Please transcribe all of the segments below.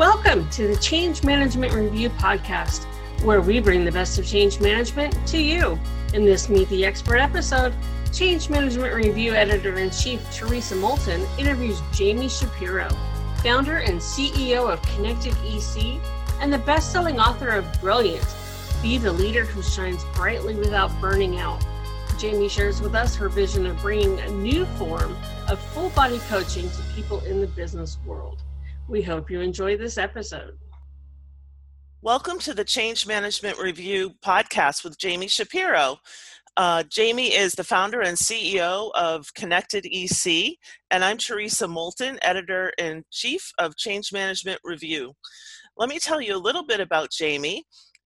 Welcome to the Change Management Review podcast, where we bring the best of change management to you. In this Meet the Expert episode, Change Management Review Editor in Chief Theresa Moulton interviews Jamie Shapiro, founder and CEO of Connected EC and the best selling author of Brilliant Be the Leader Who Shines Brightly Without Burning Out. Jamie shares with us her vision of bringing a new form of full body coaching to people in the business world. We hope you enjoy this episode. Welcome to the Change Management Review podcast with Jamie Shapiro. Uh, Jamie is the founder and CEO of Connected EC, and I'm Theresa Moulton, editor in chief of Change Management Review. Let me tell you a little bit about Jamie.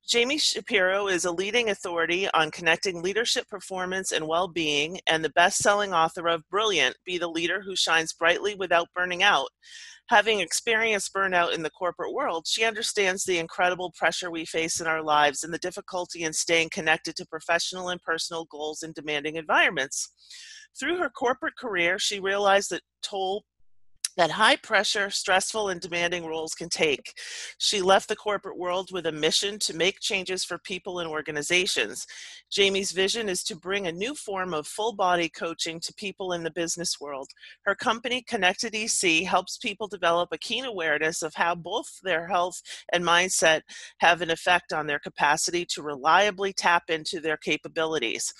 Jamie Shapiro is a leading authority on connecting leadership performance and well being, and the best selling author of Brilliant Be the Leader Who Shines Brightly Without Burning Out. Having experienced burnout in the corporate world, she understands the incredible pressure we face in our lives and the difficulty in staying connected to professional and personal goals in demanding environments. Through her corporate career, she realized that toll that high pressure, stressful, and demanding roles can take. She left the corporate world with a mission to make changes for people and organizations. Jamie's vision is to bring a new form of full body coaching to people in the business world. Her company, Connected EC, helps people develop a keen awareness of how both their health and mindset have an effect on their capacity to reliably tap into their capabilities.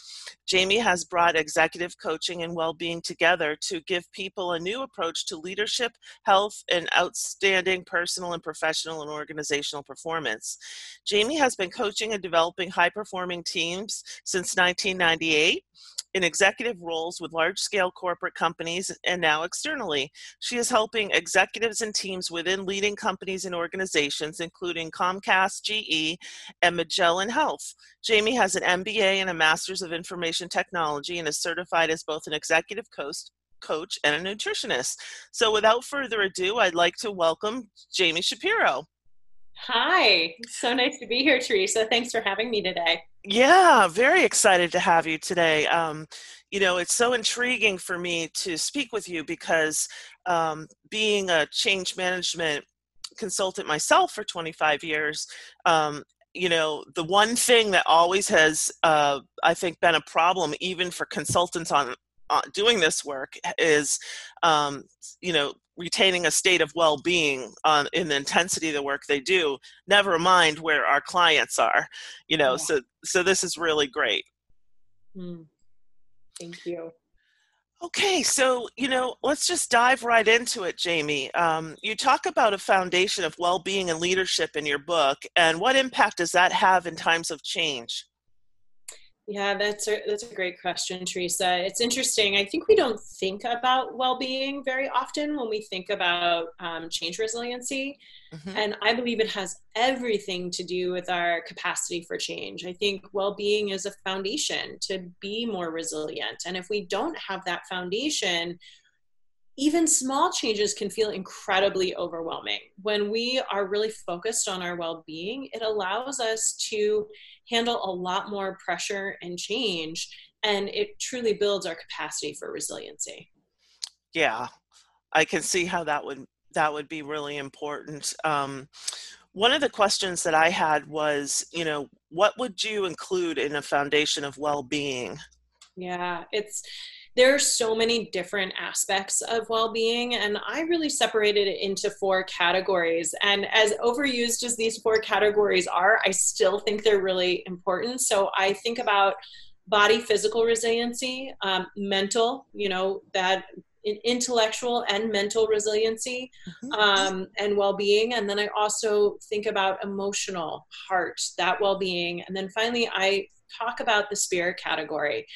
Jamie has brought executive coaching and well being together to give people a new approach to leadership leadership, health, and outstanding personal and professional and organizational performance. Jamie has been coaching and developing high performing teams since 1998 in executive roles with large scale corporate companies and now externally. She is helping executives and teams within leading companies and organizations, including Comcast, GE, and Magellan Health. Jamie has an MBA and a Master's of Information Technology and is certified as both an executive coach coach, and a nutritionist. So without further ado, I'd like to welcome Jamie Shapiro. Hi, so nice to be here, Theresa. Thanks for having me today. Yeah, very excited to have you today. Um, you know, it's so intriguing for me to speak with you because um, being a change management consultant myself for 25 years, um, you know, the one thing that always has, uh, I think, been a problem, even for consultants on uh, doing this work is um, you know retaining a state of well-being uh, in the intensity of the work they do never mind where our clients are you know yeah. so so this is really great mm. thank you okay so you know let's just dive right into it jamie um, you talk about a foundation of well-being and leadership in your book and what impact does that have in times of change yeah, that's a that's a great question, Theresa. It's interesting. I think we don't think about well-being very often when we think about um, change resiliency, mm-hmm. and I believe it has everything to do with our capacity for change. I think well-being is a foundation to be more resilient, and if we don't have that foundation, even small changes can feel incredibly overwhelming. When we are really focused on our well being, it allows us to handle a lot more pressure and change, and it truly builds our capacity for resiliency. Yeah, I can see how that would that would be really important. Um, one of the questions that I had was, you know, what would you include in a foundation of well-being? Yeah, it's there are so many different aspects of well-being and i really separated it into four categories. And as overused as these four categories are i still think they're really important. So i think about body physical resiliency um, mental you know that intellectual and mental resiliency mm-hmm. um, and well-being. And then i also think about emotional heart that well-being. And then finally i talk about the spirit category.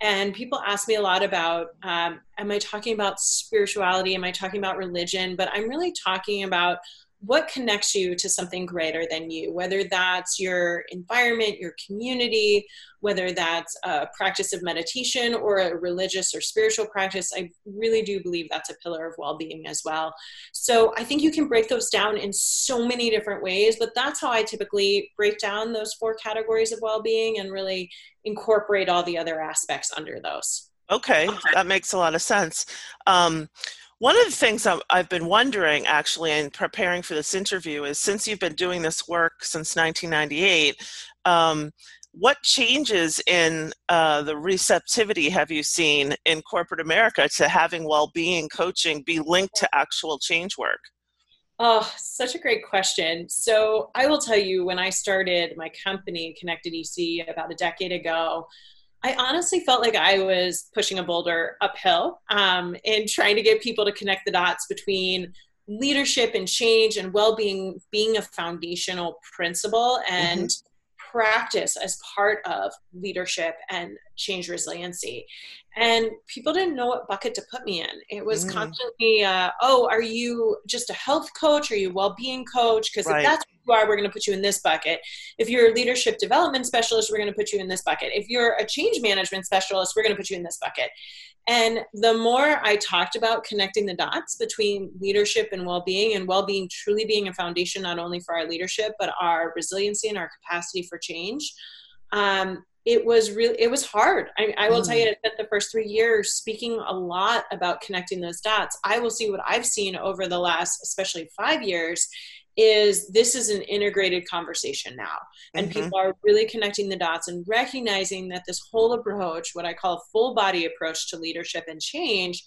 And people ask me a lot about um, am I talking about spirituality? Am I talking about religion? But I'm really talking about what connects you to something greater than you, whether that's your environment, your community, whether that's a practice of meditation or a religious or spiritual practice. I really do believe that's a pillar of well being as well. So I think you can break those down in so many different ways, but that's how I typically break down those four categories of well being and really incorporate all the other aspects under those. Okay, that makes a lot of sense. Um, One of the things I've been wondering actually in preparing for this interview is since you've been doing this work since 1998, um, what changes in uh, the receptivity have you seen in corporate America to having well-being coaching be linked to actual change work? Oh, such a great question. So I will tell you, when I started my company, Connected EC, about a decade ago, I honestly felt like I was pushing a boulder uphill um, and trying to get people to connect the dots between leadership and change and well-being being a foundational principle and mm-hmm practice as part of leadership and change resiliency. And people didn't know what bucket to put me in. It was mm. constantly, uh, oh, are you just a health coach? Are you a well being coach? Because right. if that's who you are, we're going to put you in this bucket. If you're a leadership development specialist, we're going to put you in this bucket. If you're a change management specialist, we're going to put you in this bucket. And the more I talked about connecting the dots between leadership and well being, and well being truly being a foundation not only for our leadership, but our resiliency and our capacity for change, um, it was really it was hard i, I will mm. tell you that the first three years speaking a lot about connecting those dots i will see what i've seen over the last especially five years is this is an integrated conversation now and mm-hmm. people are really connecting the dots and recognizing that this whole approach what i call a full body approach to leadership and change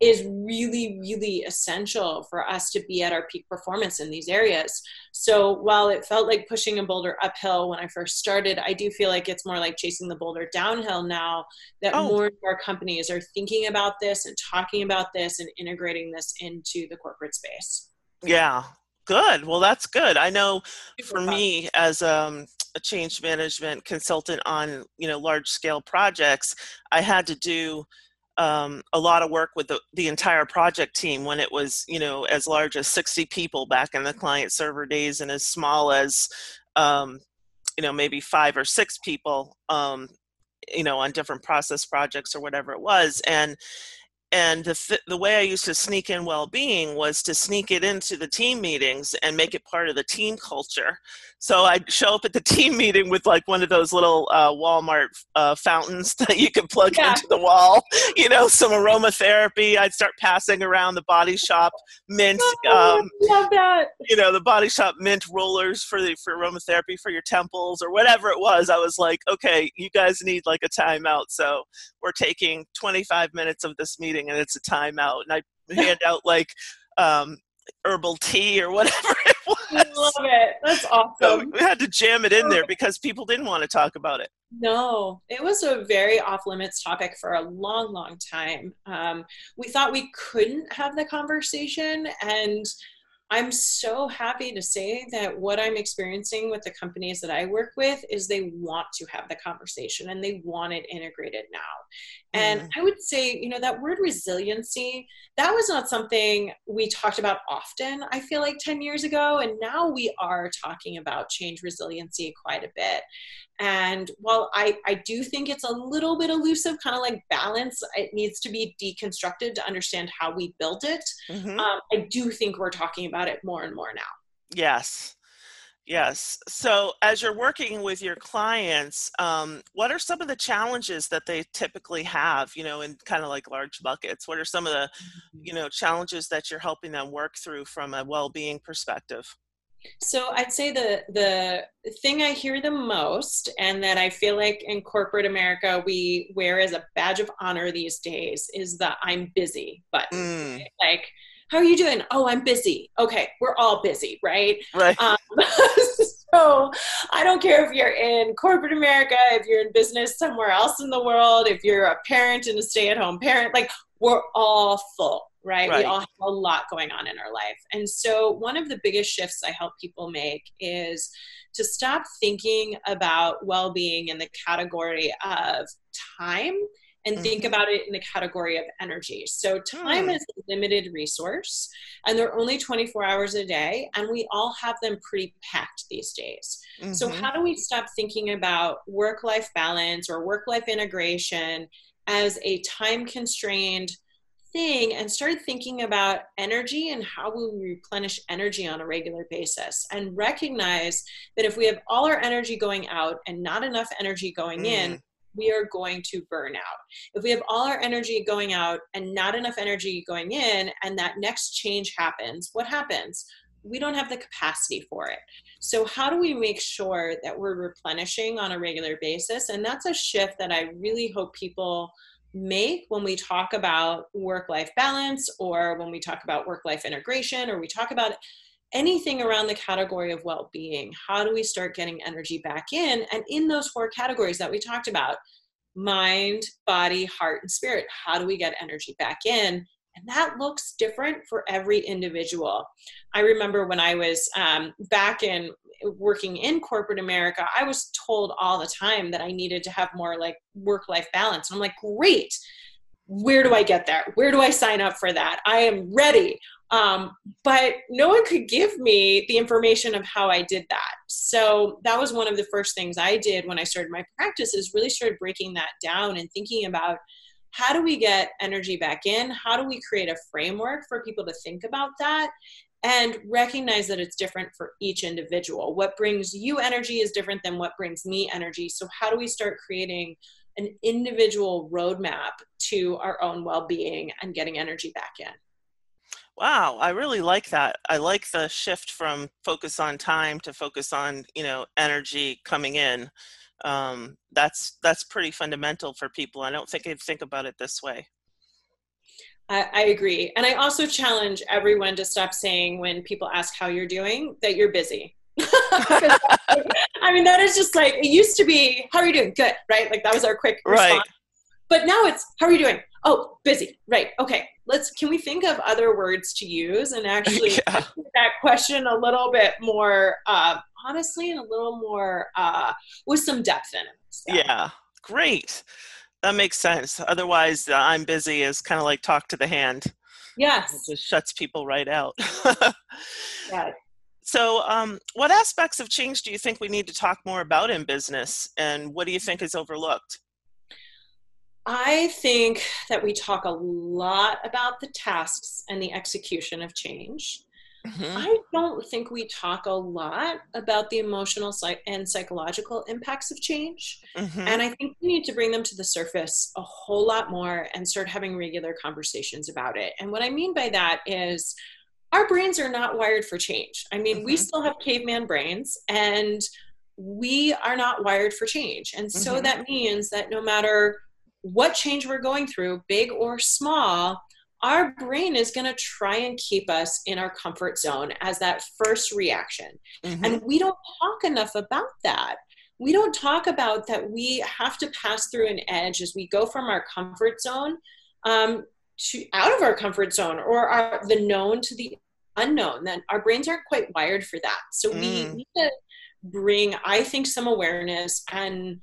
is really really essential for us to be at our peak performance in these areas so while it felt like pushing a boulder uphill when i first started i do feel like it's more like chasing the boulder downhill now that oh. more and more companies are thinking about this and talking about this and integrating this into the corporate space yeah Good. Well, that's good. I know for me as um, a change management consultant on you know large scale projects, I had to do um, a lot of work with the, the entire project team when it was you know as large as 60 people back in the client server days and as small as um, you know maybe five or six people um, you know on different process projects or whatever it was and and the, the way i used to sneak in well-being was to sneak it into the team meetings and make it part of the team culture so i'd show up at the team meeting with like one of those little uh, walmart uh, fountains that you can plug yeah. into the wall you know some aromatherapy i'd start passing around the body shop mint oh, um, love that. you know the body shop mint rollers for the for aromatherapy for your temples or whatever it was i was like okay you guys need like a timeout so we're taking 25 minutes of this meeting and it's a timeout and I hand out like um, herbal tea or whatever was. I love it. That's awesome. So we had to jam it in there because people didn't want to talk about it. No, it was a very off limits topic for a long, long time. Um, we thought we couldn't have the conversation and I'm so happy to say that what I'm experiencing with the companies that I work with is they want to have the conversation and they want it integrated now. And mm. I would say, you know, that word resiliency, that was not something we talked about often, I feel like 10 years ago. And now we are talking about change resiliency quite a bit. And while I, I do think it's a little bit elusive, kind of like balance, it needs to be deconstructed to understand how we build it. Mm-hmm. Um, I do think we're talking about it more and more now. Yes. Yes. So, as you're working with your clients, um, what are some of the challenges that they typically have, you know, in kind of like large buckets? What are some of the, mm-hmm. you know, challenges that you're helping them work through from a well being perspective? So I'd say the the thing I hear the most, and that I feel like in corporate America we wear as a badge of honor these days, is the "I'm busy" button. Mm. Like, how are you doing? Oh, I'm busy. Okay, we're all busy, right? Right. Um, so I don't care if you're in corporate America, if you're in business somewhere else in the world, if you're a parent and a stay-at-home parent, like we're all full right? right? We all have a lot going on in our life. And so, one of the biggest shifts I help people make is to stop thinking about well being in the category of time and mm-hmm. think about it in the category of energy. So, time mm. is a limited resource, and they're only 24 hours a day, and we all have them pretty packed these days. Mm-hmm. So, how do we stop thinking about work life balance or work life integration as a time constrained? thing and started thinking about energy and how we replenish energy on a regular basis and recognize that if we have all our energy going out and not enough energy going mm. in we are going to burn out. If we have all our energy going out and not enough energy going in, and that next change happens, what happens? We don't have the capacity for it. So, how do we make sure that we're replenishing on a regular basis? And that's a shift that I really hope people make when we talk about work life balance or when we talk about work life integration or we talk about anything around the category of well being. How do we start getting energy back in? And in those four categories that we talked about mind, body, heart, and spirit how do we get energy back in? And that looks different for every individual. I remember when I was um, back in working in corporate America, I was told all the time that I needed to have more like work life balance. And I'm like, great. Where do I get there? Where do I sign up for that? I am ready. Um, but no one could give me the information of how I did that. So that was one of the first things I did when I started my practice is really started breaking that down and thinking about how do we get energy back in? How do we create a framework for people to think about that? And recognize that it's different for each individual. What brings you energy is different than what brings me energy. So, how do we start creating an individual roadmap to our own well being and getting energy back in? Wow, I really like that. I like the shift from focus on time to focus on, you know, energy coming in. Um, that's that's pretty fundamental for people. I don't think they think about it this way. I, I agree, and I also challenge everyone to stop saying when people ask how you're doing that you're busy. I mean, that is just like it used to be. How are you doing? Good, right? Like that was our quick response. Right. But now it's how are you doing? Oh, busy. Right. Okay. Let's can we think of other words to use and actually yeah. that question a little bit more uh, honestly and a little more uh, with some depth in it. So. Yeah. Great. That makes sense. Otherwise, uh, I'm busy is kind of like talk to the hand. Yes. It just shuts people right out. yeah. So, um, what aspects of change do you think we need to talk more about in business, and what do you think is overlooked? I think that we talk a lot about the tasks and the execution of change. Mm-hmm. I don't think we talk a lot about the emotional and psychological impacts of change. Mm-hmm. And I think we need to bring them to the surface a whole lot more and start having regular conversations about it. And what I mean by that is our brains are not wired for change. I mean, mm-hmm. we still have caveman brains and we are not wired for change. And so mm-hmm. that means that no matter what change we're going through, big or small, our brain is going to try and keep us in our comfort zone as that first reaction. Mm-hmm. And we don't talk enough about that. We don't talk about that we have to pass through an edge as we go from our comfort zone um, to out of our comfort zone or our, the known to the unknown. Then our brains aren't quite wired for that. So mm. we need to bring, I think, some awareness and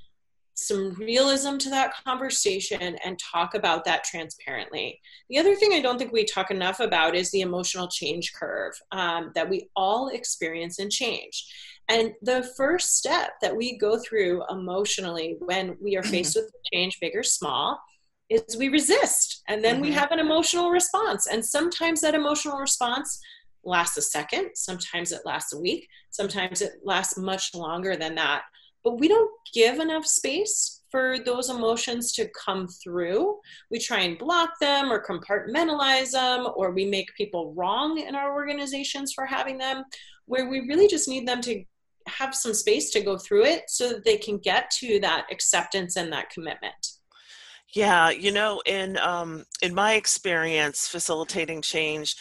some realism to that conversation and talk about that transparently. The other thing I don't think we talk enough about is the emotional change curve um, that we all experience in change. And the first step that we go through emotionally when we are faced with change, big or small, is we resist. And then mm-hmm. we have an emotional response. And sometimes that emotional response lasts a second, sometimes it lasts a week, sometimes it lasts much longer than that but we don't give enough space for those emotions to come through. We try and block them or compartmentalize them, or we make people wrong in our organizations for having them, where we really just need them to have some space to go through it so that they can get to that acceptance and that commitment. Yeah, you know, in um, in my experience facilitating change,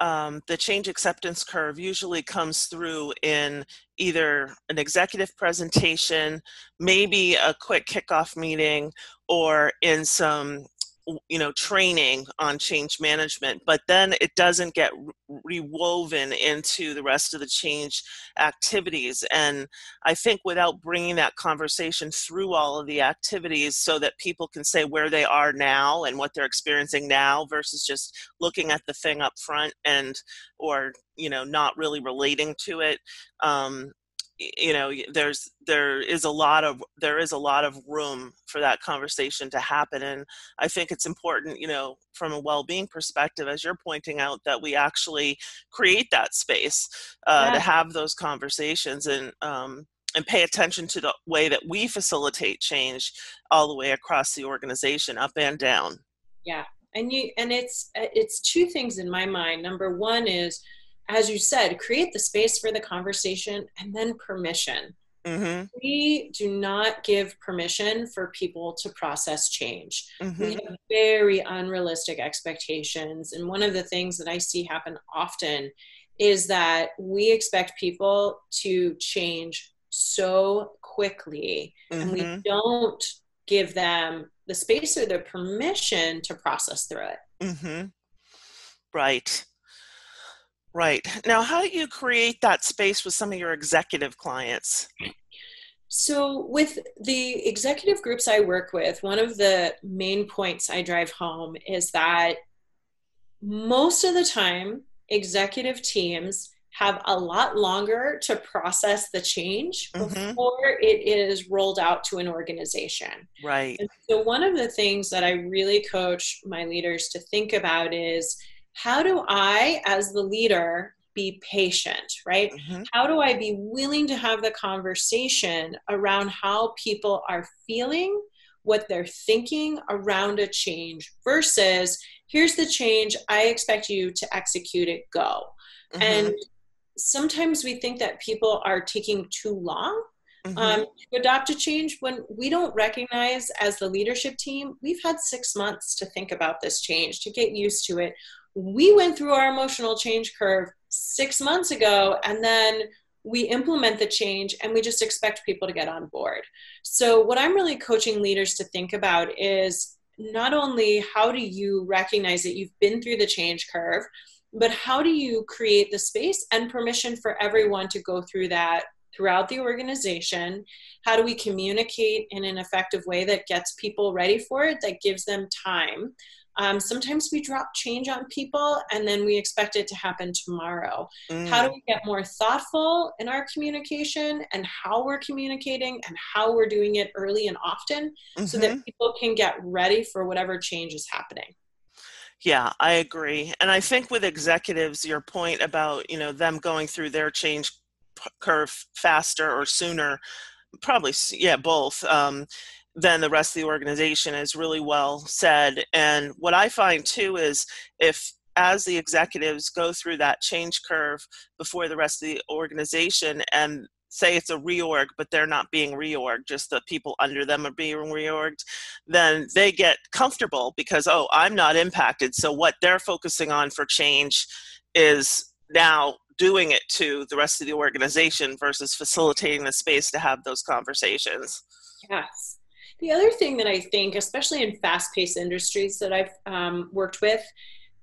um, the change acceptance curve usually comes through in either an executive presentation, maybe a quick kickoff meeting, or in some you know training on change management but then it doesn't get rewoven into the rest of the change activities. And i think without bringing that conversation through all of the activities so that people can say where they are now and what they're experiencing now versus just looking at the thing up front and or you know not really relating to it um, you know there's there is a lot of there is a lot of room for that conversation to happen and i think it's important you know from a well-being perspective as you're pointing out that we actually create that space uh, yeah. to have those conversations and um, and pay attention to the way that we facilitate change all the way across the organization up and down yeah and you and it's it's two things in my mind number one is as you said create the space for the conversation and then permission mm-hmm. we do not give permission for people to process change mm-hmm. we have very unrealistic expectations and one of the things that i see happen often is that we expect people to change so quickly mm-hmm. and we mm-hmm. don't give them the space or the permission to process through it mm-hmm. right right now how do you create that space with some of your executive clients so with the executive groups i work with one of the main points i drive home is that most of the time executive teams have a lot longer to process the change mm-hmm. before it is rolled out to an organization. Right. And so, one of the things that I really coach my leaders to think about is how do I, as the leader, be patient, right? Mm-hmm. How do I be willing to have the conversation around how people are feeling, what they're thinking around a change versus here's the change, I expect you to execute it, go. Mm-hmm. And sometimes we think that people are taking too long mm-hmm. um, to adopt a change when we don't recognize as the leadership team we've had six months to think about this change to get used to it we went through our emotional change curve six months ago and then we implement the change and we just expect people to get on board. So what i'm really coaching leaders to think about is not only how do you recognize that you've been through the change curve but how do you create the space and permission for everyone to go through that throughout the organization? How do we communicate in an effective way that gets people ready for it that gives them time um, sometimes we drop change on people and then we expect it to happen tomorrow. Mm. How do mm. we get more thoughtful in our communication and how we're communicating and how we're doing it early and often mm-hmm. so that mm-hmm. people can get ready for whatever change is happening? Yeah, I agree. And I think with executives, your point about, you know, them going through their change curve faster or sooner, probably, yeah, both, um, than the rest of the organization is really well said. And what I find too is if as the executives go through that change curve before the rest of the organization and say it's a reorg, but they're not being reorged, just the people under them are being reorged, then they get comfortable because, oh, I'm not impacted. So what they're focusing on for change is now doing it to the rest of the organization versus facilitating the space to have those conversations. Yes. The other thing that I think, especially in fast paced industries that I've um, worked with,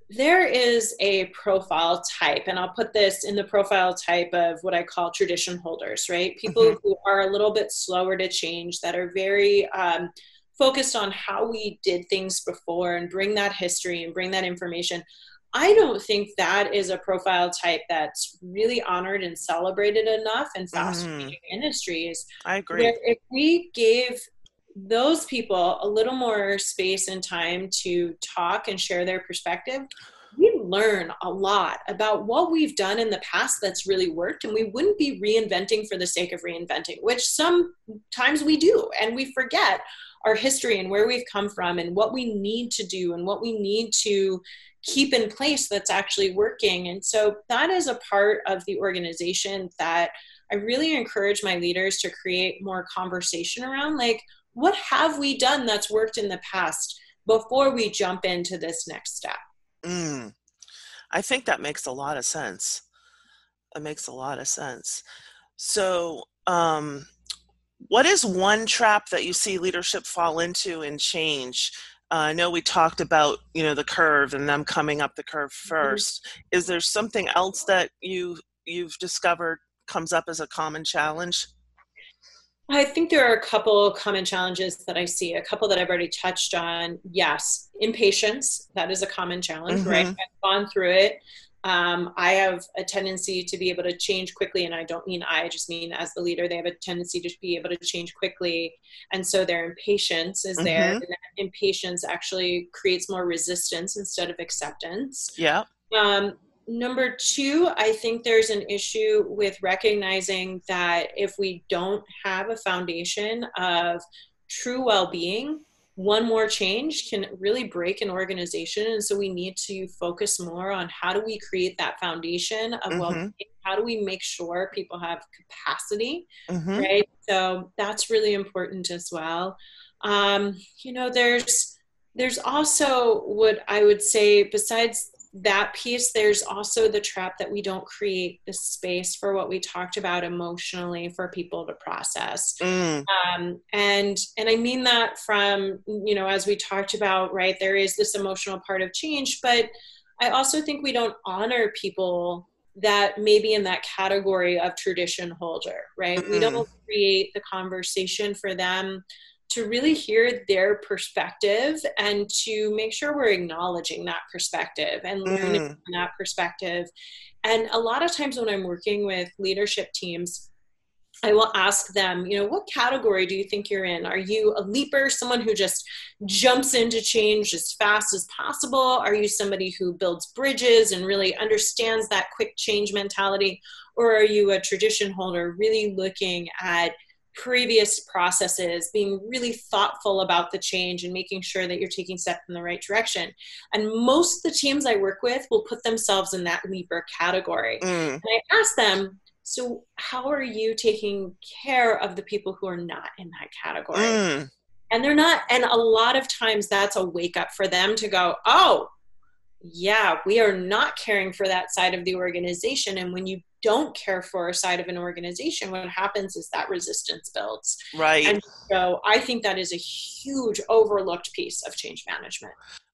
there is a profile type, and I'll put this in the profile type of what I call tradition holders, right? People mm-hmm. who are a little bit slower to change, that are very um, focused on how we did things before and bring that history and bring that information. I don't think that is a profile type that's really honored and celebrated enough in fast mm. industries. I agree. if we gave those people a little more space and time to talk and share their perspective, we learn a lot about what we've done in the past that's really worked, and we wouldn't be reinventing for the sake of reinventing, which sometimes we do, and we forget our history and where we've come from and what we need to do and what we need to keep in place that's actually working. And so that is a part of the organization that I really encourage my leaders to create more conversation around. Like, what have we done that's worked in the past before we jump into this next step? Mm, I think that makes a lot of sense. It makes a lot of sense. So, um, what is one trap that you see leadership fall into and change? Uh, I know we talked about you know the curve and them coming up the curve 1st mm-hmm. Is there something else that you you've discovered comes up as a common challenge? I think there are a couple common challenges that I see. A couple that I've already touched on. Yes, impatience. That is a common challenge, mm-hmm. right? I've gone through it. Um, I have a tendency to be able to change quickly, and I don't mean I, I just mean as the leader, they have a tendency to be able to change quickly, and so their impatience is mm-hmm. there. And impatience actually creates more resistance instead of acceptance. Yeah. Um, number two, I think there's an issue with recognizing that if we don't have a foundation of true well being, one more change can really break an organization. And so we need to focus more on how do we create that foundation of mm-hmm. well being? How do we make sure people have capacity? Mm-hmm. Right. So that's really important as well. Um, you know, there's there's also what I would say besides that piece there's also the trap that we don't create the space for what we talked about emotionally for people to process mm. um, and and i mean that from you know as we talked about right there is this emotional part of change but i also think we don't honor people that maybe in that category of tradition holder right mm. we don't create the conversation for them to really hear their perspective and to make sure we're acknowledging that perspective and learning mm. from that perspective. And a lot of times when I'm working with leadership teams, I will ask them, you know, what category do you think you're in? Are you a leaper, someone who just jumps into change as fast as possible? Are you somebody who builds bridges and really understands that quick change mentality? Or are you a tradition holder, really looking at previous processes, being really thoughtful about the change and making sure that you're taking steps in the right direction. And most of the teams I work with will put themselves in that leaper category. Mm. And I ask them, so how are you taking care of the people who are not in that category? Mm. And they're not, and a lot of times that's a wake up for them to go, oh, yeah, we are not caring for that side of the organization. And when you don't care for a side of an organization, what happens is that resistance builds. Right. And so I think that is a huge overlooked piece of change management.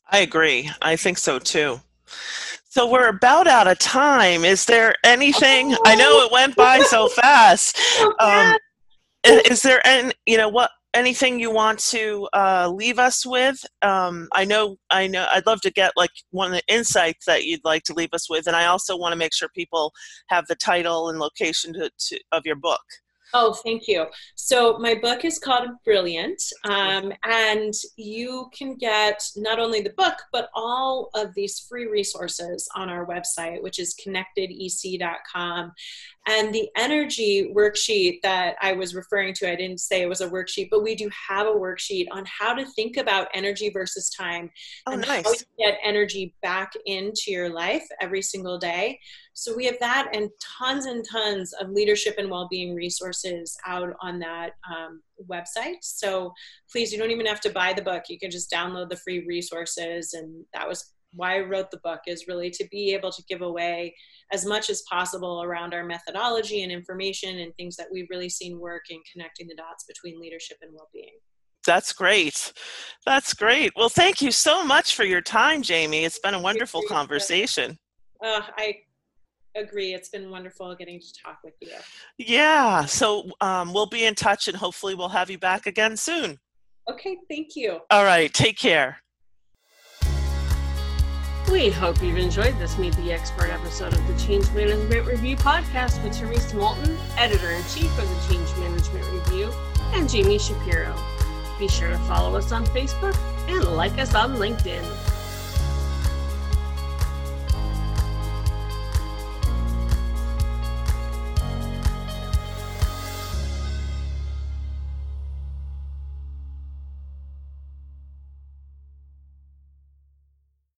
I agree. I think so too. So we're about out of time. Is there anything? Oh. I know it went by so fast. so fast. Um, is there any? You know what? Anything you want to uh, leave us with? Um, I know, I know, I'd love to get like one of the insights that you'd like to leave us with, and I also want to make sure people have the title and location to, to, of your book. Oh, thank you. So, my book is called Brilliant, um, and you can get not only the book, but all of these free resources on our website, which is connectedec.com. And the energy worksheet that I was referring to, I didn't say it was a worksheet, but we do have a worksheet on how to think about energy versus time oh, and nice. how you get energy back into your life every single day. So we have that and tons and tons of leadership and well-being resources out on that um, website. So please, you don't even have to buy the book. You can just download the free resources, and that was why I wrote the book is really to be able to give away as much as possible around our methodology and information and things that we've really seen work in connecting the dots between leadership and well-being. That's great. That's great. Well, thank you so much for your time, Jamie. It's been a wonderful conversation. Uh, I agree. It's been wonderful getting to talk with you. Yeah. So um, we'll be in touch and hopefully we'll have you back again soon. Okay. Thank you. All right. Take care. We hope you've enjoyed this Meet the Expert episode of the Change Management Review podcast with Theresa Moulton, editor in chief of the Change Management Review, and Jamie Shapiro. Be sure to follow us on Facebook and like us on LinkedIn.